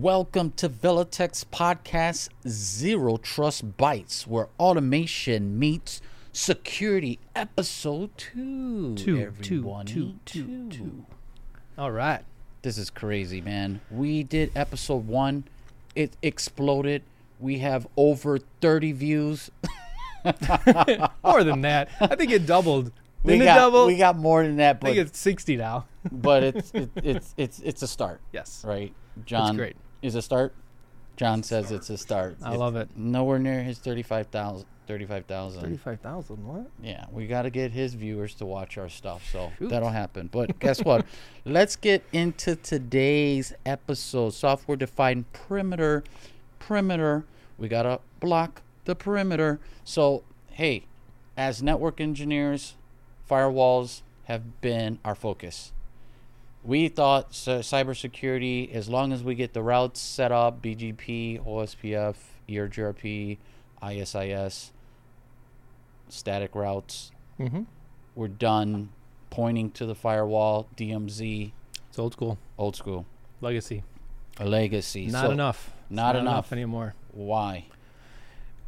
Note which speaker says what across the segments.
Speaker 1: Welcome to Velotex Podcast Zero Trust Bytes, where automation meets security. Episode two.
Speaker 2: Two, two, two, two, two. All right.
Speaker 1: This is crazy, man. We did episode one. It exploded. We have over 30 views.
Speaker 2: More than that. I think it doubled.
Speaker 1: We
Speaker 2: Didn't
Speaker 1: got,
Speaker 2: it double?
Speaker 1: we got more than that,
Speaker 2: I think it's 60 now.
Speaker 1: but it's, it, it's, it's, it's a start,
Speaker 2: Yes.
Speaker 1: right? John
Speaker 2: great.
Speaker 1: Is a start. John says it's a start.
Speaker 2: I
Speaker 1: It's
Speaker 2: love it.
Speaker 1: Nowhere near his 35,000. 35,000.
Speaker 2: 35,000. What?
Speaker 1: Yeah, we got to get his viewers to watch our stuff, so
Speaker 2: Shoot.
Speaker 1: that'll happen. But guess what? Let's get into today's episode. Software defined perimeter. Perimeter. We got to block the perimeter. So, hey, as network engineers, firewalls have been our focus. We thought cybersecurity, as long as we get the routes set up, BGP, OSPF, EIGRP, ISIS, static routes,
Speaker 2: Mm-hmm.
Speaker 1: we're done pointing to the firewall, DMZ,
Speaker 2: It's old school.
Speaker 1: old school,
Speaker 2: Legacy.
Speaker 1: a legacy.
Speaker 2: Not
Speaker 1: So
Speaker 2: enough. It's
Speaker 1: not enough.
Speaker 2: anymore.
Speaker 1: Why?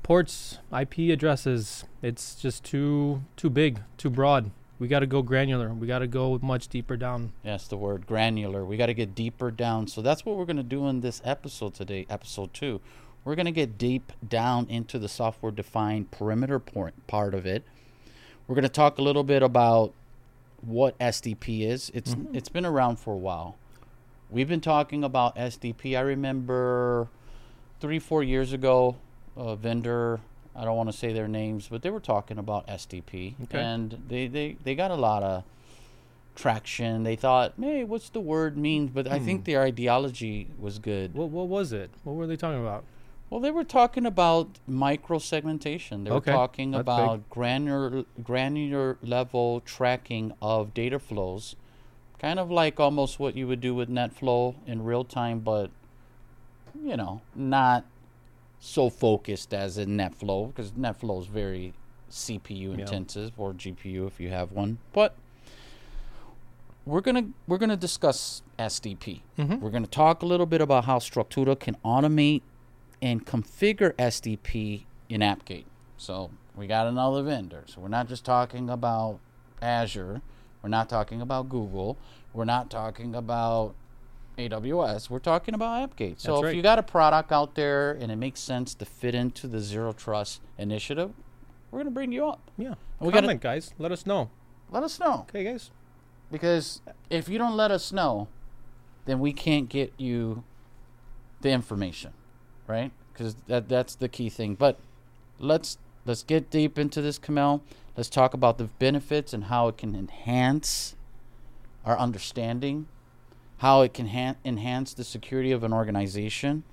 Speaker 2: Ports, IP addresses. It's just too too big, too broad. We got to go granular. We got to go much deeper down.
Speaker 1: Yes, the word granular. We got to get deeper down. So that's what we're going to do in this episode today, episode two. We're going to get deep down into the software defined perimeter point, part of it. We're going to talk a little bit about what SDP is. It's mm-hmm. it's been around for a while. We've been talking about SDP. I remember three, four years ago, a vendor, I don't want to say their names, but they were talking about SDP.
Speaker 2: Okay.
Speaker 1: And they, they, they got a lot of traction. They thought, hey, what's the word mean? But I think hmm. their ideology was good.
Speaker 2: What what was it? What were they talking about?
Speaker 1: Well, they were talking about micro segmentation. They were talking
Speaker 2: that's
Speaker 1: about granular granular level tracking of data flows, kind of like almost what you would do with NetFlow in real time, but you know, not so focused as in NetFlow because NetFlow is very CPU
Speaker 2: Yeah.
Speaker 1: intensive or GPU if you have one. But we're gonna we're gonna discuss SDP.
Speaker 2: Mhm.
Speaker 1: We're gonna talk a little bit about how Structura can automate and configure SDP in AppGate. So we got another vendor. So we're not just talking about Azure. We're not talking about Google. We're not talking about AWS. We're talking about AppGate. So
Speaker 2: That's
Speaker 1: if
Speaker 2: right.
Speaker 1: you got a product out there and it makes sense to fit into the Zero Trust initiative, we're going to bring you up.
Speaker 2: Yeah.
Speaker 1: We gotta-
Speaker 2: Comment, guys. Let us know.
Speaker 1: Let us know.
Speaker 2: Okay, guys.
Speaker 1: Because if you don't let us know, then we can't get you the information, right? Because that that's the key thing. But let's let's get deep into this, Kamel. Let's talk about the benefits and how it can enhance our understanding, how it can han- enhance the security of an organization.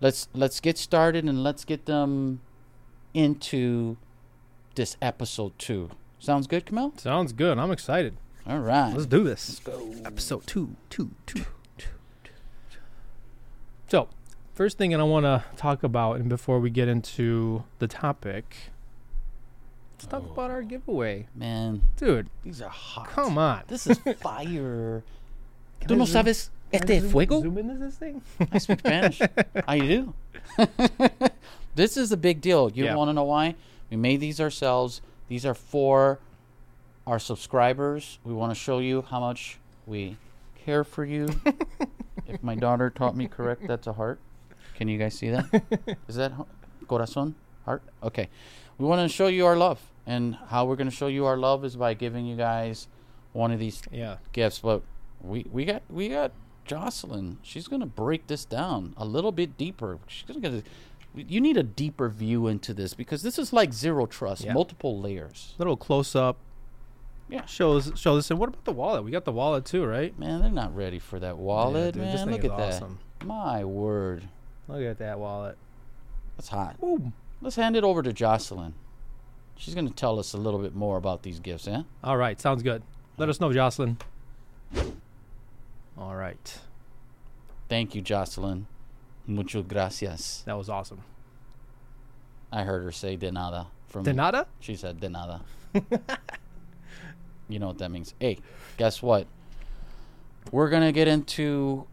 Speaker 1: Let's let's get started and let's get them into this episode two. Sounds good, Kamel?
Speaker 2: Sounds good. I'm excited.
Speaker 1: All right.
Speaker 2: Let's do this. Let's go. Episode two, two, two, two, two. So, first thing that I want to talk about, and before we get into the topic, let's talk oh. about our giveaway,
Speaker 1: Man,
Speaker 2: dude.
Speaker 1: these are hot.
Speaker 2: Come on.
Speaker 1: This is fire. ¿Tú
Speaker 2: I
Speaker 1: no
Speaker 2: zoom-
Speaker 1: sabes este
Speaker 2: zoom-
Speaker 1: fuego?
Speaker 2: Zoom into this thing.
Speaker 1: I speak Spanish. I do. this is a big deal. You
Speaker 2: Yeah.
Speaker 1: want to know why? We made these ourselves. These are for our subscribers. We want to show you how much we care for you. if my daughter taught me correct, that's a heart. Can you guys see that? Is that corazón? Heart? Okay. We want to show you our love. And how we're going to show you our love is by giving you guys one of these
Speaker 2: Yeah.
Speaker 1: gifts. But we, we got we got Jocelyn. She's gonna break this down a little bit deeper. She's gonna get. A, you need a deeper view into this because this is like zero trust,
Speaker 2: Yeah.
Speaker 1: multiple layers.
Speaker 2: Little close up.
Speaker 1: Yeah.
Speaker 2: Shows show this. And what about the wallet? We got the wallet too, right?
Speaker 1: Man, they're not ready for that wallet,
Speaker 2: dude, this
Speaker 1: man. Look at that.
Speaker 2: awesome.
Speaker 1: My word,
Speaker 2: Look at that wallet.
Speaker 1: that's hot.
Speaker 2: Boom.
Speaker 1: Let's hand it over to Jocelyn. She's gonna tell us a little bit more about these gifts, eh?
Speaker 2: All right. Sounds good. Let us know, Jocelyn. All right.
Speaker 1: Thank you, Jocelyn. Muchas gracias.
Speaker 2: That was awesome.
Speaker 1: I heard her say de nada. From
Speaker 2: De nada?
Speaker 1: She said de nada. you know what that means. Hey, guess what? We're gonna get into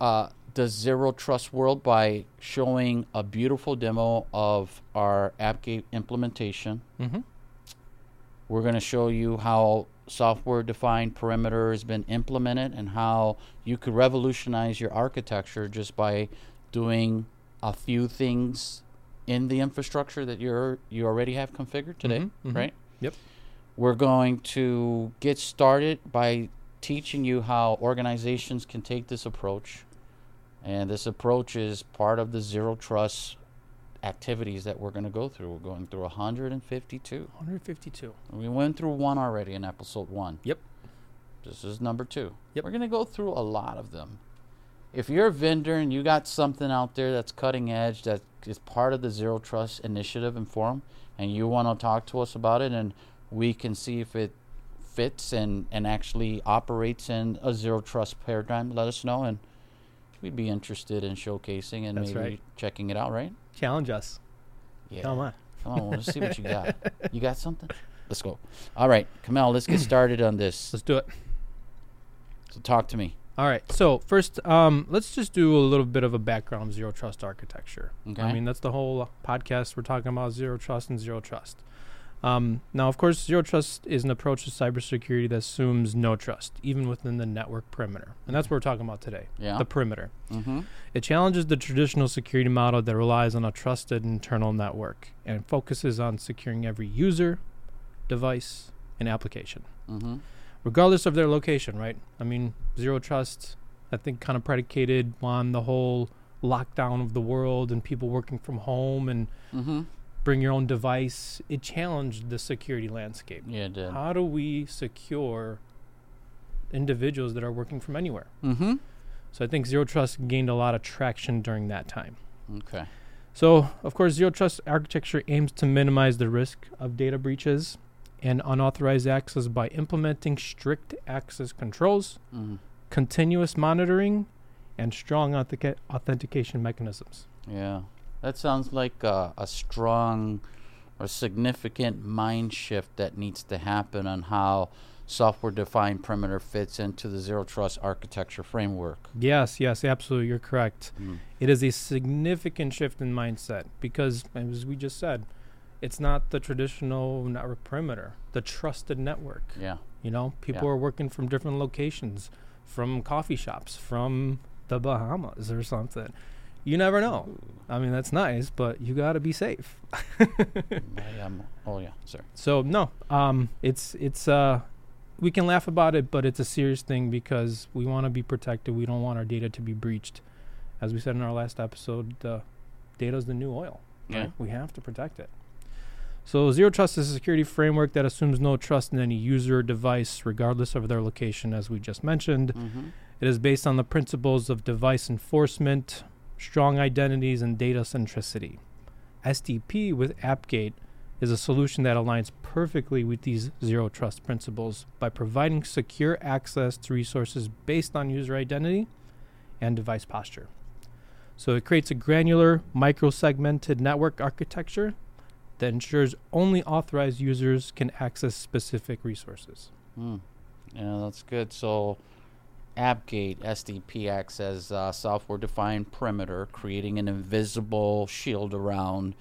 Speaker 1: uh, the zero trust world by showing a beautiful demo of our AppGate implementation.
Speaker 2: Mm-hmm.
Speaker 1: We're going to show you how software defined perimeter has been implemented and how you could revolutionize your architecture just by doing a few things in the infrastructure that you're you already have configured today,
Speaker 2: Mhm, mhm.
Speaker 1: right?
Speaker 2: Yep.
Speaker 1: We're going to get started by teaching you how organizations can take this approach. And this approach is part of the zero trust activities that we're going to go through. We're going through 152.
Speaker 2: 152.
Speaker 1: We went through one already in episode one.
Speaker 2: Yep.
Speaker 1: This is number two.
Speaker 2: Yep.
Speaker 1: We're going to go through a lot of them. If you're a vendor and you got something out there that's cutting edge, that is part of the Zero Trust initiative and forum, and you want to talk to us about it, and we can see if it fits and, and actually operates in a Zero Trust paradigm, let us know, and we'd be interested in showcasing and
Speaker 2: That's
Speaker 1: maybe
Speaker 2: right.
Speaker 1: checking it out, right?
Speaker 2: Challenge us.
Speaker 1: Yeah.
Speaker 2: Come on.
Speaker 1: Come on, let's see what you got. You got something? Let's go. All right, Kamel, let's get started on this.
Speaker 2: Let's do it.
Speaker 1: So talk to me.
Speaker 2: All right. So first, um, let's just do a little bit of a background zero trust architecture.
Speaker 1: Okay.
Speaker 2: I mean, that's the whole podcast. We're talking about zero trust and zero trust. Um, now, of course, zero trust is an approach to cybersecurity that assumes no trust, even within the network perimeter, and that's what we're talking about today.
Speaker 1: Yeah.
Speaker 2: The perimeter.
Speaker 1: mm-hmm.
Speaker 2: It challenges the traditional security model that relies on a trusted internal network and focuses on securing every user, device, and application,
Speaker 1: Mm-hmm.
Speaker 2: regardless of their location, right? I mean, zero trust, I think, kind of predicated on the whole lockdown of the world and people working from home and
Speaker 1: Mm-hmm.
Speaker 2: Bring your own device. It challenged the security landscape.
Speaker 1: Yeah, it did.
Speaker 2: How do we secure individuals that are working from anywhere?
Speaker 1: Mm-hmm.
Speaker 2: So I think zero trust gained a lot of traction during that time.
Speaker 1: Okay.
Speaker 2: So, of course, zero trust architecture aims to minimize the risk of data breaches and unauthorized access by implementing strict access controls,
Speaker 1: Mm-hmm.
Speaker 2: continuous monitoring, and strong authentica- authentication mechanisms.
Speaker 1: Yeah. That sounds like uh, a strong or significant mind shift that needs to happen on how software defined perimeter fits into the zero trust architecture framework.
Speaker 2: Yes, yes, absolutely. You're correct.
Speaker 1: Mm.
Speaker 2: It is a significant shift in mindset because, as we just said, it's not the traditional network perimeter, the trusted network.
Speaker 1: Yeah.
Speaker 2: You know, people
Speaker 1: Yeah.
Speaker 2: are working from different locations, from coffee shops, from the Bahamas or something. You never know. I mean, that's nice, but you got to be safe.
Speaker 1: I oh, yeah. Sorry.
Speaker 2: So no, um, it's it's uh, we can laugh about it, but it's a serious thing because we want to be protected. We don't want our data to be breached. As we said in our last episode, uh, data is the new oil.
Speaker 1: Yeah.
Speaker 2: right? We have to protect it. So zero trust is a security framework that assumes no trust in any user or device, regardless of their location, as we just mentioned.
Speaker 1: Mm-hmm.
Speaker 2: It is based on the principles of device enforcement, strong identities, and data centricity. SDP with AppGate is a solution that aligns perfectly with these zero trust principles by providing secure access to resources based on user identity and device posture. So it creates a granular, micro-segmented network architecture that ensures only authorized users can access specific resources.
Speaker 1: Mm. Yeah, that's good. So, AppGate SDP acts as a software defined perimeter, creating an invisible shield around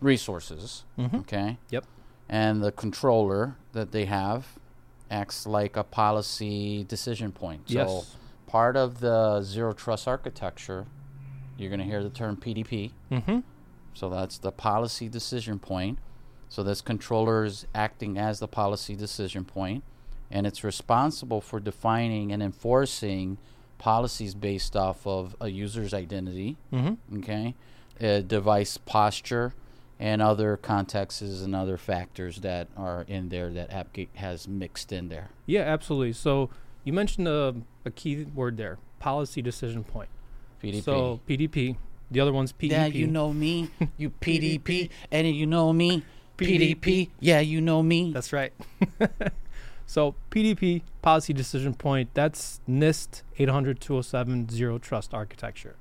Speaker 1: resources.
Speaker 2: Mm-hmm.
Speaker 1: Okay.
Speaker 2: Yep.
Speaker 1: And the controller that they have acts like a policy decision point. So,
Speaker 2: Yes.
Speaker 1: part of the zero trust architecture, you're going to hear the term PDP.
Speaker 2: Mm-hmm.
Speaker 1: So that's the policy decision point. So this controller is acting as the policy decision point, and it's responsible for defining and enforcing policies based off of a user's identity,
Speaker 2: Mm-hmm.
Speaker 1: okay, uh, device posture, and other contexts and other factors that are in there that AppGate has mixed in there.
Speaker 2: Yeah, absolutely. So you mentioned a, a key word there, policy decision point.
Speaker 1: PDP.
Speaker 2: So PDP. The other one's PDP.
Speaker 1: Yeah, you know me, you PDP, and you know me, PDP. Yeah, you know me.
Speaker 2: That's right. so PDP, policy decision point, that's NIST 800-207 zero trust architecture.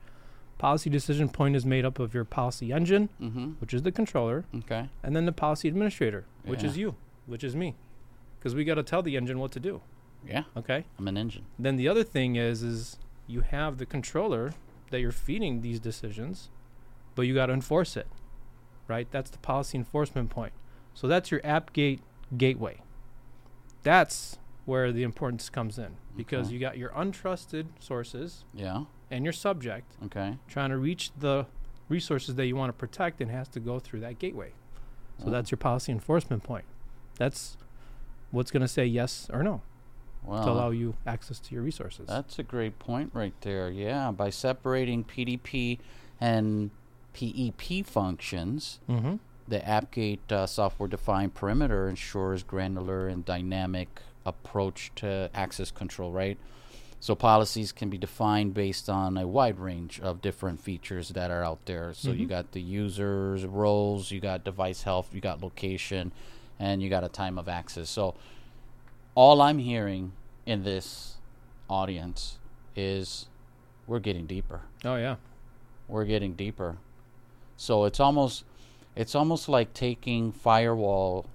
Speaker 2: Policy decision point is made up of your policy engine,
Speaker 1: Mm-hmm.
Speaker 2: which is the controller,
Speaker 1: Okay.
Speaker 2: and then the policy administrator, which is you, which is me. Because we got to tell the engine what to do.
Speaker 1: Yeah,
Speaker 2: Okay.
Speaker 1: I'm an engine.
Speaker 2: Then the other thing is, is you have the controller that you're feeding these decisions, but you got to enforce it, right? That's the policy enforcement point. So that's your AppGate gateway. That's where the importance comes in because
Speaker 1: Okay.
Speaker 2: you got your untrusted sources
Speaker 1: Yeah.
Speaker 2: and your subject
Speaker 1: Okay.
Speaker 2: trying to reach the resources that you want to protect and has to go through that gateway. So
Speaker 1: Oh.
Speaker 2: that's your policy enforcement point. That's what's going to say yes or no
Speaker 1: Well,
Speaker 2: to allow you access to your resources.
Speaker 1: That's a great point right there. Yeah, by separating PDP and PEP functions,
Speaker 2: mm-hmm.
Speaker 1: The AppGate uh, software defined perimeter ensures granular and dynamic approach to access control, right? So policies can be defined based on a wide range of different features that are out there. So you
Speaker 2: Mhm.
Speaker 1: got the users roles, you got device health, you got location, and you got a time of access. So all I'm hearing in this audience is we're getting deeper
Speaker 2: Oh yeah.
Speaker 1: we're getting deeper. So it's almost it's almost like taking firewall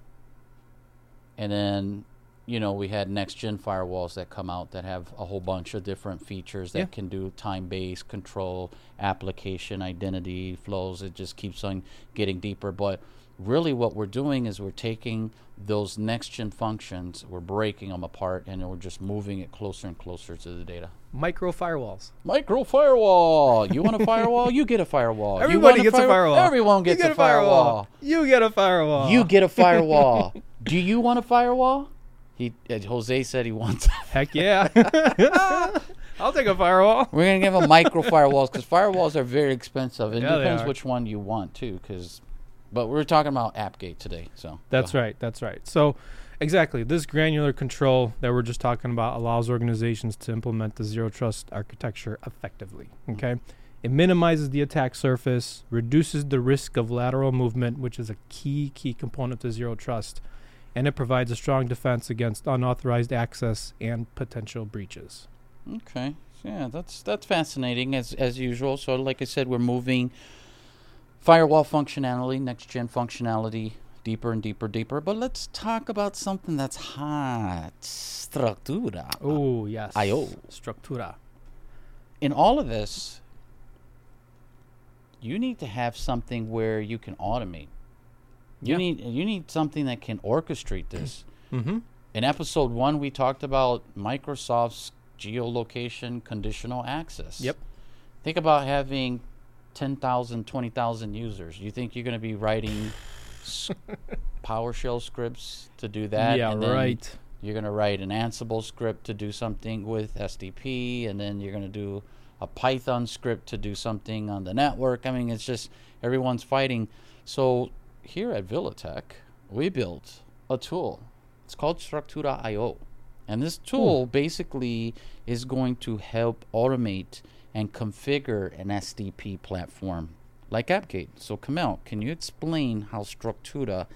Speaker 1: and then you know we had next gen firewalls that come out that have a whole bunch of different features that
Speaker 2: Yeah.
Speaker 1: can do time based control, application identity flows. It just keeps on getting deeper. But really what we're doing is we're taking those next gen functions, we're breaking them apart and we're just moving it closer and closer to the data.
Speaker 2: Micro firewalls.
Speaker 1: Micro firewall. You want a firewall? You get a firewall. You
Speaker 2: Everybody gets a firewall.
Speaker 1: Everyone gets
Speaker 2: get
Speaker 1: a firewall.
Speaker 2: You get a firewall.
Speaker 1: You get a firewall. Do you want a firewall? He uh, Jose said he wants.
Speaker 2: Heck yeah. I'll take a firewall.
Speaker 1: We're gonna give him micro firewalls because firewalls are very expensive. It
Speaker 2: Yeah,
Speaker 1: depends which one you want too. Because, but we're talking about AppGate today. So
Speaker 2: That's right. That's right. So, exactly, this granular control that we're just talking about allows organizations to implement the zero trust architecture effectively. Mm. Okay. It minimizes the attack surface, reduces the risk of lateral movement, which is a key, key component to zero trust, and it provides a strong defense against unauthorized access and potential breaches.
Speaker 1: Okay. Yeah, that's that's fascinating as as usual. So like I said, we're moving firewall functionality, next gen functionality deeper and deeper, deeper. But let's talk about something that's hot. Structura.
Speaker 2: Oh, yes.
Speaker 1: IO.
Speaker 2: Structura.
Speaker 1: In all of this, you need to have something where you can automate. You
Speaker 2: Yeah.
Speaker 1: need you need something that can orchestrate this.
Speaker 2: Mm-hmm.
Speaker 1: In episode one, we talked about Microsoft's geolocation conditional access.
Speaker 2: Yep.
Speaker 1: Think about having 10,000, 20,000 users. You think you're going to be writing PowerShell scripts to do that?
Speaker 2: yeah,
Speaker 1: and then
Speaker 2: right.
Speaker 1: You're going to write an Ansible script to do something with SDP, and then you're going to do a Python script to do something on the network. I mean, it's just everyone's fighting. So here at Villatech, we built a tool. It's called Structura.io. And this tool basically is going to help automate and configure an SDP platform like AppGate. So, Kamel, can you explain how Structura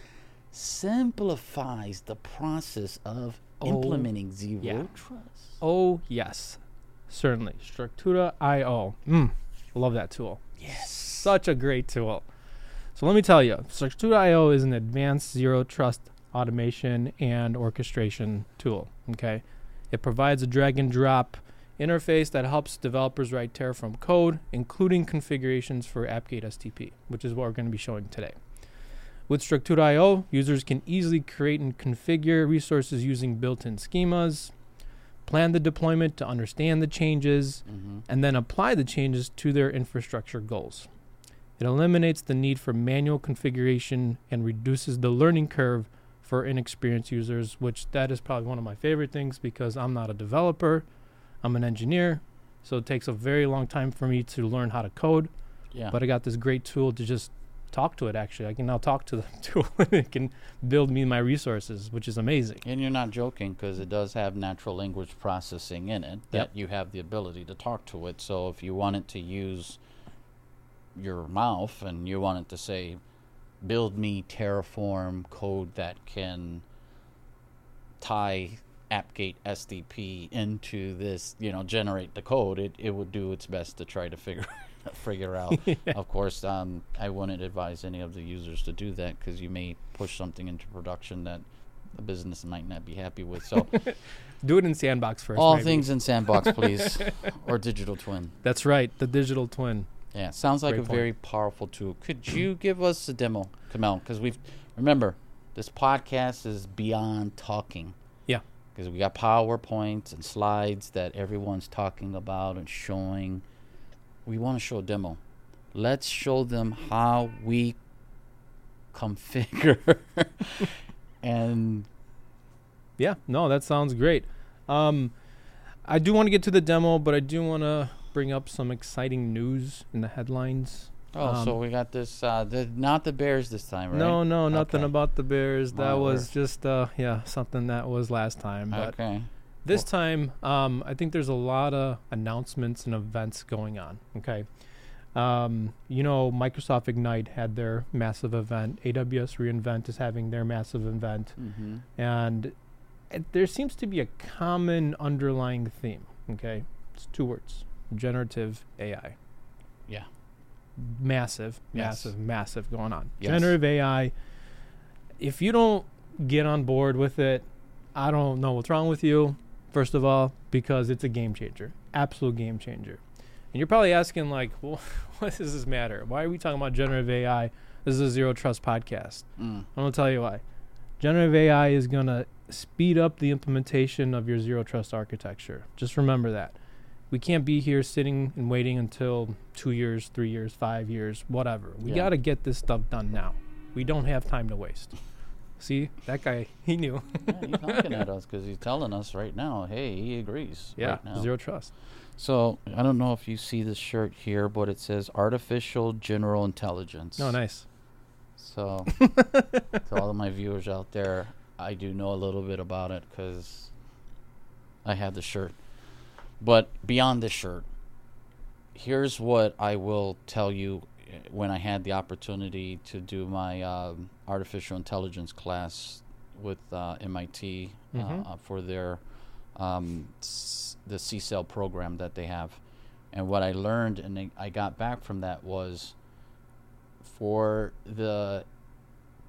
Speaker 1: simplifies the process of
Speaker 2: Oh,
Speaker 1: implementing zero
Speaker 2: yeah.
Speaker 1: trust?
Speaker 2: Oh, yes. Certainly. Structura.io. Mm, love that tool.
Speaker 1: Yes.
Speaker 2: Such a great tool. So let me tell you, Structura IO is an advanced zero trust automation and orchestration tool. Okay. It provides a drag and drop interface that helps developers write Terraform code, including configurations for AppGate SDP, which is what we're going to be showing today. With Structura.io, users can easily create and configure resources using built in schemas, plan the deployment to understand the changes,
Speaker 1: hmm
Speaker 2: and then apply the changes to their infrastructure goals. It eliminates the need for manual configuration and reduces the learning curve for inexperienced users, which that is probably one of my favorite things because I'm not a developer, I'm an engineer, so it takes a very long time for me to learn how to code,
Speaker 1: Yeah.
Speaker 2: but I got this great tool to just talk to it actually. I can now talk to the tool and it can build me my resources, which is amazing.
Speaker 1: And you're not joking because it does have natural language processing in it that
Speaker 2: Yep.
Speaker 1: you have the ability to talk to it. So if you wanted to use your mouth and you wanted to say, build me Terraform code that can tie AppGate SDP into this, you know, generate the code, it, it would do its best to try to figure figure out. Of course, um, I wouldn't advise any of the users to do that because you may push something into production that the business might not be happy with. So
Speaker 2: Do it in Sandbox first.
Speaker 1: all
Speaker 2: maybe.
Speaker 1: things in Sandbox, please, or Digital Twin.
Speaker 2: That's right. The digital twin.
Speaker 1: Yeah, sounds like
Speaker 2: Great
Speaker 1: a
Speaker 2: point.
Speaker 1: very powerful tool. Could you give us a demo, Kamel? Because we've remember this podcast is beyond talking. Because we got PowerPoints and slides that everyone's talking about and showing. We want to show a demo. Let's show them how we configure and
Speaker 2: Yeah, no, that sounds great. Um, I do want to get to the demo, but I do want to bring up some exciting news in the headlines.
Speaker 1: Oh, so
Speaker 2: Um,
Speaker 1: we got this. Uh, the not the Bears this time, right?
Speaker 2: No, no, nothing
Speaker 1: Okay.
Speaker 2: about the Bears. That was just uh, yeah, something that was last time. But
Speaker 1: Okay.
Speaker 2: this time, um, I think there's a lot of announcements and events going on. Okay. Um, you know, Microsoft Ignite had their massive event. AWS reInvent is having their massive event.
Speaker 1: Mm-hmm.
Speaker 2: and it, there seems to be a common underlying theme. Okay, it's two words: generative AI.
Speaker 1: Yeah.
Speaker 2: Massive,
Speaker 1: Yes.
Speaker 2: massive, massive going on.
Speaker 1: Yes.
Speaker 2: Generative AI. If you don't get on board with it, I don't know what's wrong with you. First of all, because it's a game changer, absolute game changer. And you're probably asking, like, well, what does this matter? Why are we talking about generative AI? This is a zero trust podcast.
Speaker 1: Mm.
Speaker 2: I'm gonna tell you why. Generative AI is gonna speed up the implementation of your zero trust architecture. Just remember that. We can't be here sitting and waiting until two years, three years, five years, whatever. We
Speaker 1: Yeah.
Speaker 2: gotta get this stuff done now. We don't have time to waste. See, that guy, he knew.
Speaker 1: Yeah, he's honking at us because he's telling us right now, hey, he agrees.
Speaker 2: yeah,
Speaker 1: right now.
Speaker 2: zero trust.
Speaker 1: So I don't know if you see this shirt here, but it says artificial general intelligence.
Speaker 2: Oh, nice.
Speaker 1: So to all of my viewers out there, I do know a little bit about it because I had the shirt. But beyond the shirt, here's what I will tell you eh, when I had the opportunity to do my um, artificial intelligence class with uh, MIT
Speaker 2: Mhm.
Speaker 1: uh, for their um, s- the CSAIL program that they have. And what I learned and I got back from that was for the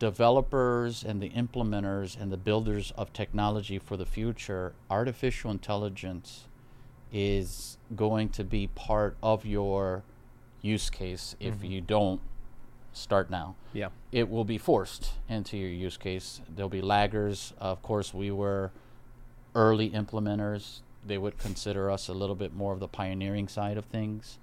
Speaker 1: developers and the implementers and the builders of technology for the future, artificial intelligence is going to be part of your use case if
Speaker 2: Mhm.
Speaker 1: you don't start now.
Speaker 2: Yeah.
Speaker 1: It will be forced into your use case. There'll be laggers. Of course, we were early implementers. They would consider us a little bit more of the pioneering side of things.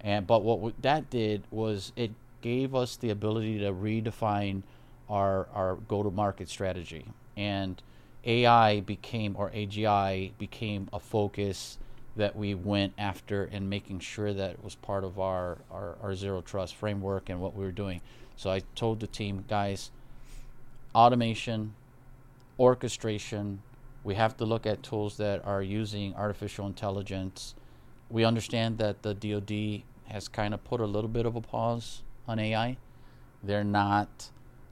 Speaker 1: And but what w- that did was it gave us the ability to redefine our our go to market strategy. And AI became or AGI became a focus that we went after and making sure that it was part of our, our, our zero trust framework and what we were doing. So I told the team, guys, automation, orchestration, we have to look at tools that are using artificial intelligence. We understand that the DoD has kind of put a little bit of a pause on AI. They're not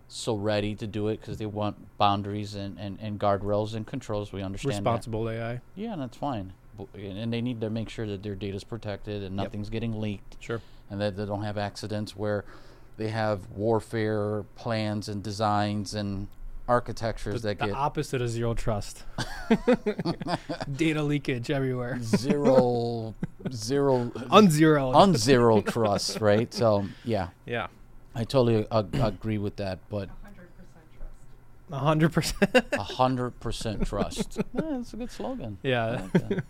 Speaker 1: so ready to do it because they want boundaries and, and, and guardrails and controls. We understand that.
Speaker 2: Responsible AI.
Speaker 1: Yeah, and that's fine. Bu- And and they need to make sure that their data is protected and
Speaker 2: Yep.
Speaker 1: nothing's getting leaked
Speaker 2: Sure.
Speaker 1: and that they don't have accidents where they have warfare plans and designs and architectures
Speaker 2: The,
Speaker 1: that
Speaker 2: the
Speaker 1: get
Speaker 2: opposite of zero trust. Data leakage everywhere.
Speaker 1: zero zero
Speaker 2: Unzero.
Speaker 1: unzero trust, right? So yeah,
Speaker 2: yeah.
Speaker 1: I totally ag- agree with that, but
Speaker 3: 100% trust.
Speaker 2: A hundred percent.
Speaker 1: a hundred percent trust. Yeah, that's a good slogan.
Speaker 2: Yeah.
Speaker 1: like that.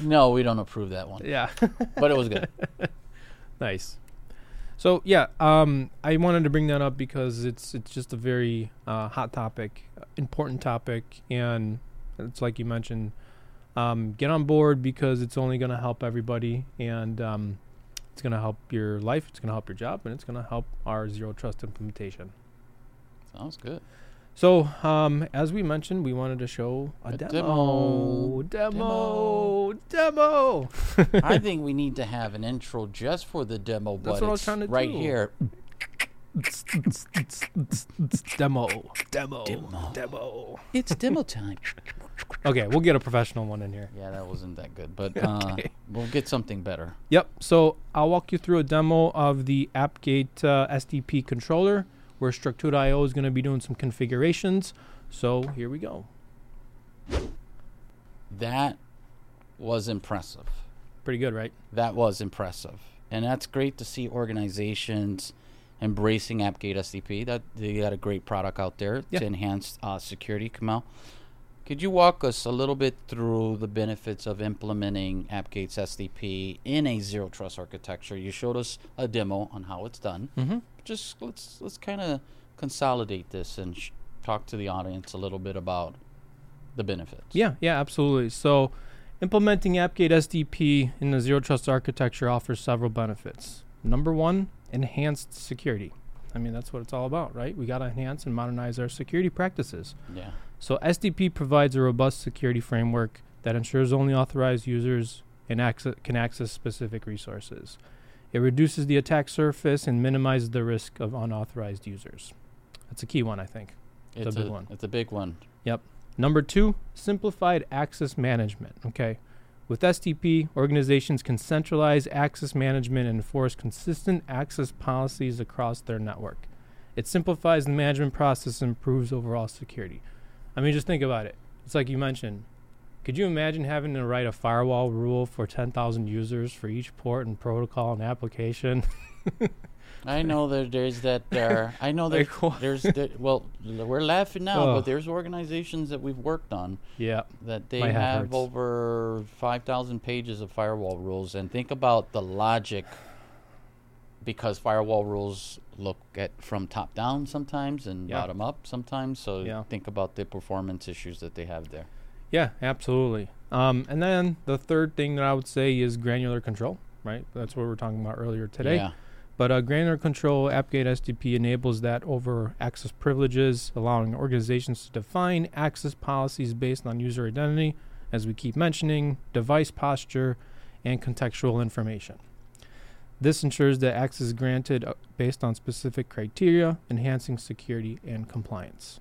Speaker 1: No, we don't approve that one,
Speaker 2: Yeah.
Speaker 1: but it was good.
Speaker 2: nice. So yeah, um, I wanted to bring that up because it's it's just a very uh, hot topic, important topic, and it's like you mentioned. Um, get on board because it's only going to help everybody, and um, it's going to help your life. It's going to help your job, and it's going to help our zero trust implementation.
Speaker 1: Sounds good.
Speaker 2: So, um, as we mentioned, we wanted to show a,
Speaker 1: A
Speaker 2: demo.
Speaker 1: demo.
Speaker 2: Demo. Demo.
Speaker 1: I think we need to have an intro just for the demo, but
Speaker 2: That's what I was trying to
Speaker 1: right
Speaker 2: do.
Speaker 1: here.
Speaker 2: demo. Demo.
Speaker 1: Demo.
Speaker 2: Demo.
Speaker 1: It's demo time.
Speaker 2: Okay, we'll get a professional one in here.
Speaker 1: Yeah, that wasn't that good, but uh,
Speaker 2: Okay.
Speaker 1: we'll get something better.
Speaker 2: Yep. So I'll walk you through a demo of the AppGate uh, SDP controller, where Structura.io is going to be doing some configurations. So here we go.
Speaker 1: That was impressive.
Speaker 2: Pretty good, right?
Speaker 1: That was impressive. And that's great to see organizations embracing AppGate SDP. That they got a great product out there
Speaker 2: Yeah.
Speaker 1: to enhance uh, security. Kamal, could you walk us a little bit through the benefits of implementing AppGate's SDP in a zero trust architecture? You showed us a demo on how it's done.
Speaker 2: Mm-hmm.
Speaker 1: Just let's let's kind of consolidate this and sh- talk to the audience a little bit about the benefits.
Speaker 2: Yeah, yeah, absolutely. So, implementing AppGate SDP in the zero trust architecture offers several benefits. Number one, enhanced security. I mean, that's what it's all about, right? We got to enhance and modernize our security practices.
Speaker 1: Yeah.
Speaker 2: So, SDP provides a robust security framework that ensures only authorized users and access, can access specific resources. It reduces the attack surface and minimizes the risk of unauthorized users. That's a key one, I think. It's a
Speaker 1: It's
Speaker 2: big one.
Speaker 1: It's a big one. Yep.
Speaker 2: Number two, simplified access management. Okay. With SDP, organizations can centralize access management and enforce consistent access policies across their network. It simplifies the management process and improves overall security. I mean, just think about it. It's like you mentioned. Could you imagine having to write a firewall rule for 10,000 users for each port and protocol and application?
Speaker 1: I know that there's that there. I know that
Speaker 2: Like
Speaker 1: there's that, well, we're laughing now,
Speaker 2: Oh.
Speaker 1: but there's organizations that we've worked on
Speaker 2: yeah.
Speaker 1: that they have
Speaker 2: hurts.
Speaker 1: over five thousand pages of firewall rules, and think about the logic. Because firewall rules look at from top down sometimes and
Speaker 2: Yeah.
Speaker 1: bottom up sometimes, so
Speaker 2: Yeah.
Speaker 1: think about the performance issues that they have there.
Speaker 2: Yeah, absolutely. Um, and then the third thing that I would say is granular control, right? That's what we were talking about earlier today.
Speaker 1: Yeah,
Speaker 2: But uh, granular control, AppGate SDP enables that over access privileges, allowing organizations to define access policies based on user identity, as we keep mentioning, device posture, and contextual information. This ensures that access is granted uh, based on specific criteria, enhancing security and compliance.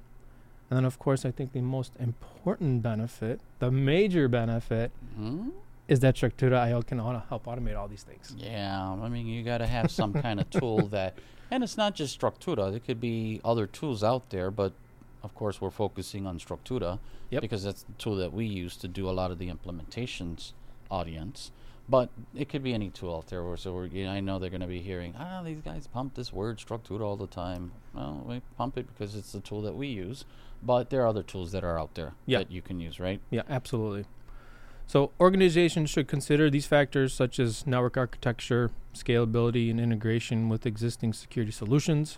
Speaker 2: And then, of course, I think the most important benefit, the major benefit,
Speaker 1: hmm
Speaker 2: is that Structura IO can auto- help automate all these things.
Speaker 1: Yeah, I mean, you got to have some kind of tool that, and it's not just Structura. There could be other tools out there, but of course, we're focusing on Structura
Speaker 2: Yep.
Speaker 1: because that's the tool that we use to do a lot of the implementations audience. But it could be any tool out there. Where, so we're, you know, I know they're going to be hearing, ah, these guys pump this word Structura all the time. Well, we pump it because it's the tool that we use. But there are other tools that are out there
Speaker 2: Yeah.
Speaker 1: that you can use, right?
Speaker 2: Yeah, absolutely. So organizations should consider these factors such as network architecture, scalability, and integration with existing security solutions.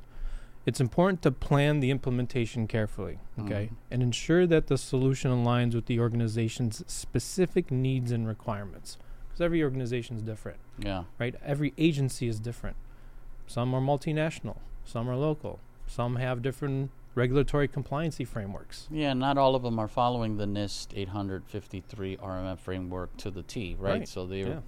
Speaker 2: It's important to plan the implementation carefully, okay,
Speaker 1: Mhm.
Speaker 2: and ensure that the solution aligns with the organization's specific needs and requirements. Because every organization is different,
Speaker 1: Yeah.
Speaker 2: right? Every agency is different. Some are multinational, some are local, some have different regulatory compliancy frameworks.
Speaker 1: Yeah, not all of them are following the NIST 853 RMF framework to the T, right?
Speaker 2: Right,
Speaker 1: So they're,
Speaker 2: yeah.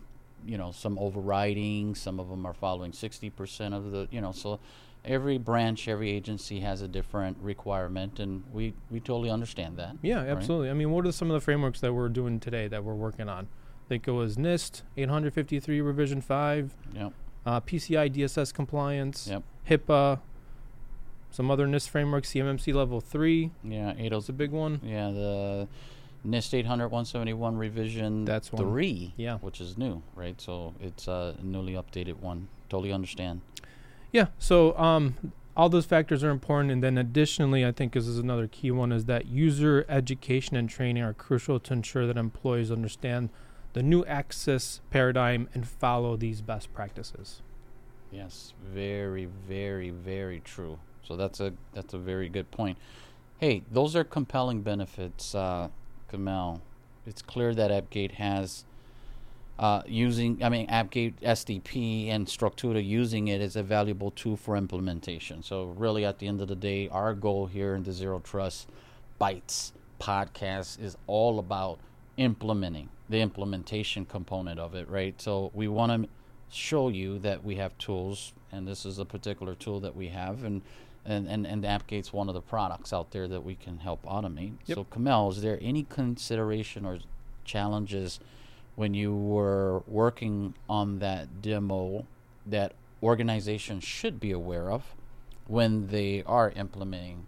Speaker 1: you know, some overriding, some of them are following 60% of the, you know, so every branch, every agency has a different requirement, and we, we totally understand that.
Speaker 2: Yeah,
Speaker 1: right?
Speaker 2: absolutely. I mean, what are some of the frameworks that we're doing today that we're working on? I think it was NIST 853 revision 5,
Speaker 1: Yep.
Speaker 2: uh, PCI DSS compliance,
Speaker 1: Yep.
Speaker 2: HIPAA, some other NIST frameworks, CMMC level 3.
Speaker 1: Yeah,
Speaker 2: That's a big one.
Speaker 1: Yeah, the NIST 800 171 revision
Speaker 2: That's one.
Speaker 1: 3,
Speaker 2: Yeah.
Speaker 1: which is new, right? So it's a newly updated one. Totally understand.
Speaker 2: Yeah, so um, all those factors are important. And then additionally, I think this is another key one is that user education and training are crucial to ensure that employees understand the new access paradigm and follow these best practices.
Speaker 1: Yes, very, very, very true. So that's a that's a very good point. Hey, those are compelling benefits, uh, Kamal. It's clear that AppGate has uh, using, I mean, AppGate SDP and Structura using it is a valuable tool for implementation. So really, at the end of the day, our goal here in the Zero Trust Bytes podcast is all about implementing the implementation component of it, right? So we want to show you that we have tools, and this is a particular tool that we have, and and and, and AppGate's one of the products out there that we can help automate.
Speaker 2: Yep.
Speaker 1: So, Kamel, is there any consideration or challenges when you were working on that demo that organizations should be aware of when they are implementing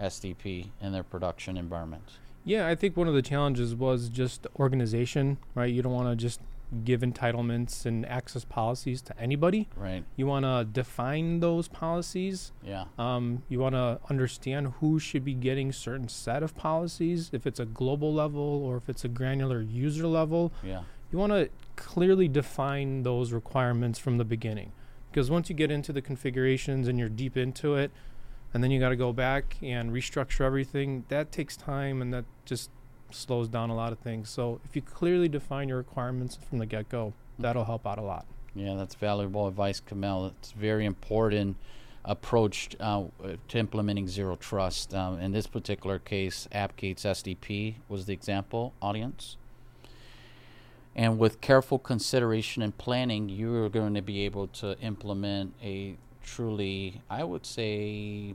Speaker 1: SDP in their production environment.
Speaker 2: Yeah, I think one of the challenges was just organization, right? You don't want to just give entitlements and access policies to anybody.
Speaker 1: Right.
Speaker 2: You want to define those policies.
Speaker 1: Yeah.
Speaker 2: Um, you want to understand who should be getting certain set of policies, if it's a global level or if it's a granular user level.
Speaker 1: Yeah.
Speaker 2: You want to clearly define those requirements from the beginning. Because once you get into the configurations and you're deep into it, and then you got to go back and restructure everything, that takes time and that just slows down a lot of things. So if you clearly define your requirements from the get go, that'll help out a lot.
Speaker 1: Yeah, that's valuable advice, Kamel. It's very important approach uh, to implementing zero trust. Um, in this particular case, AppGates SDP was the example audience. And with careful consideration and planning, you're going to be able to implement a truly, I would say,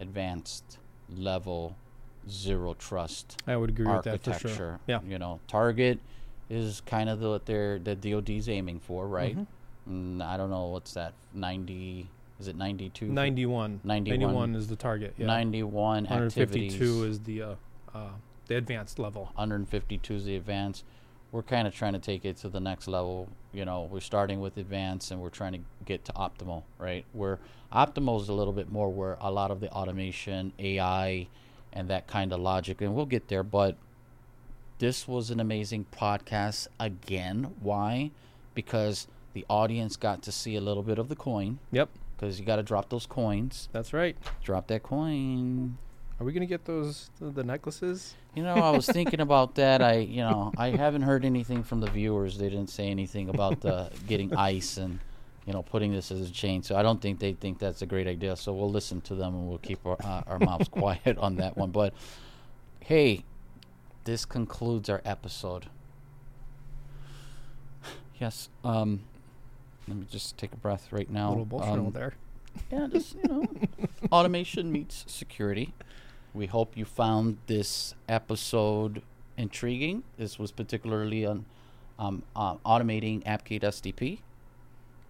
Speaker 1: advanced level zero trust
Speaker 2: I would agree with that for sure. Yeah.
Speaker 1: You know, Target is kind of the, what they're the DoD's aiming for, right?
Speaker 2: Mhm.
Speaker 1: Mm, I don't know what's that. Ninety is it ninety two?
Speaker 2: 91.
Speaker 1: 91.
Speaker 2: 91 is the target. Yeah.
Speaker 1: Ninety one
Speaker 2: 152
Speaker 1: activities.
Speaker 2: is the uh, uh, the advanced level.
Speaker 1: 152 is the advance. We're kind of trying to take it to the next level. You know, we're starting with advanced and we're trying to get to optimal, right? Where optimal is a little bit more where a lot of the automation, AI, and that kind of logic, and we'll get there. But this was an amazing podcast again. Why? Because the audience got to see a little bit of the coin.
Speaker 2: Yep,
Speaker 1: Because you got to drop those coins.
Speaker 2: that's right.
Speaker 1: Drop that coin.
Speaker 2: Are we gonna get those the, the necklaces?
Speaker 1: You know, I was thinking about that. I, you know, I haven't heard anything from the viewers. They didn't say anything about uh, getting ice and, you know, putting this as a chain. So I don't think they think that's a great idea. So we'll listen to them and we'll keep our, uh, our mouths quiet on that one. But hey, this concludes our episode. Yes. Um, let me just take a breath right now.
Speaker 2: a little emotional
Speaker 1: Um,
Speaker 2: there.
Speaker 1: yeah, just you know, automation meets security. We hope you found this episode intriguing. This was particularly on um, uh, automating AppGate SDP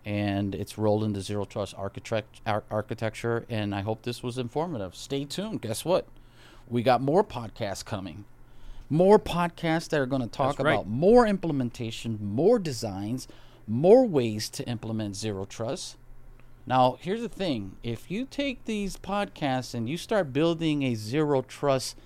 Speaker 1: and its role in the zero trust architect- ar- architecture. And I hope this was informative. Stay tuned. Guess what? We got more podcasts coming. More podcasts that are going to talk
Speaker 2: right.
Speaker 1: about more implementation, more designs, more ways to implement zero trust. Now, here's the thing if you take these podcasts and you start building a zero trust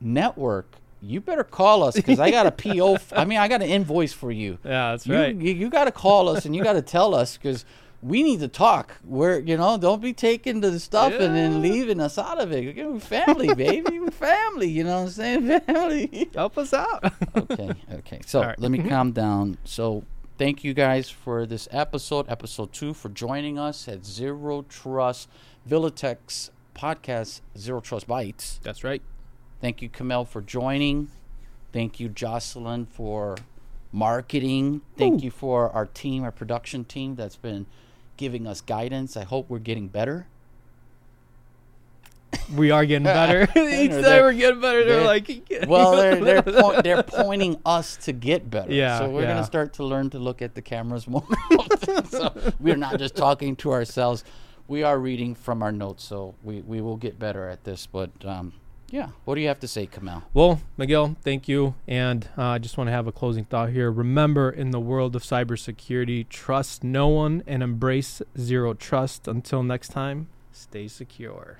Speaker 1: network, you better call us because I got a PO. F- I mean, I got an invoice for you.
Speaker 2: Yeah, that's
Speaker 1: You,
Speaker 2: right.
Speaker 1: you, you got to call us and you got to tell us because we need to talk. We're, you know, don't be taking the stuff and then leaving us out of it. We're family, baby. We're family. You know what I'm saying? Family.
Speaker 2: Help us out.
Speaker 1: okay, okay. So
Speaker 2: right.
Speaker 1: let me
Speaker 2: Mhm.
Speaker 1: calm down. So thank you guys for this episode, episode two, for joining us at Zero Trust Villatech's podcast, Zero Trust Bytes.
Speaker 2: that's right.
Speaker 1: Thank you, Kamel, for joining. Thank you, Jocelyn, for marketing. Thank
Speaker 2: Ooh.
Speaker 1: you for our team, our production team that's been giving us guidance. I hope we're getting better.
Speaker 2: We are getting better. Each time we're getting better, they're,
Speaker 1: they're-
Speaker 2: like,
Speaker 1: Well, they're they're, point, they're pointing us to get better.
Speaker 2: Yeah,
Speaker 1: So we're
Speaker 2: yeah.
Speaker 1: gonna start to learn to look at the cameras more. so we're not just talking to ourselves. We are reading from our notes, so we, we will get better at this. But um, yeah, what do you have to say, Kamel?
Speaker 2: Well, Miguel, thank you. And uh, I just want to have a closing thought here. Remember, in the world of cybersecurity, trust no one and embrace zero trust. Until next time, stay secure.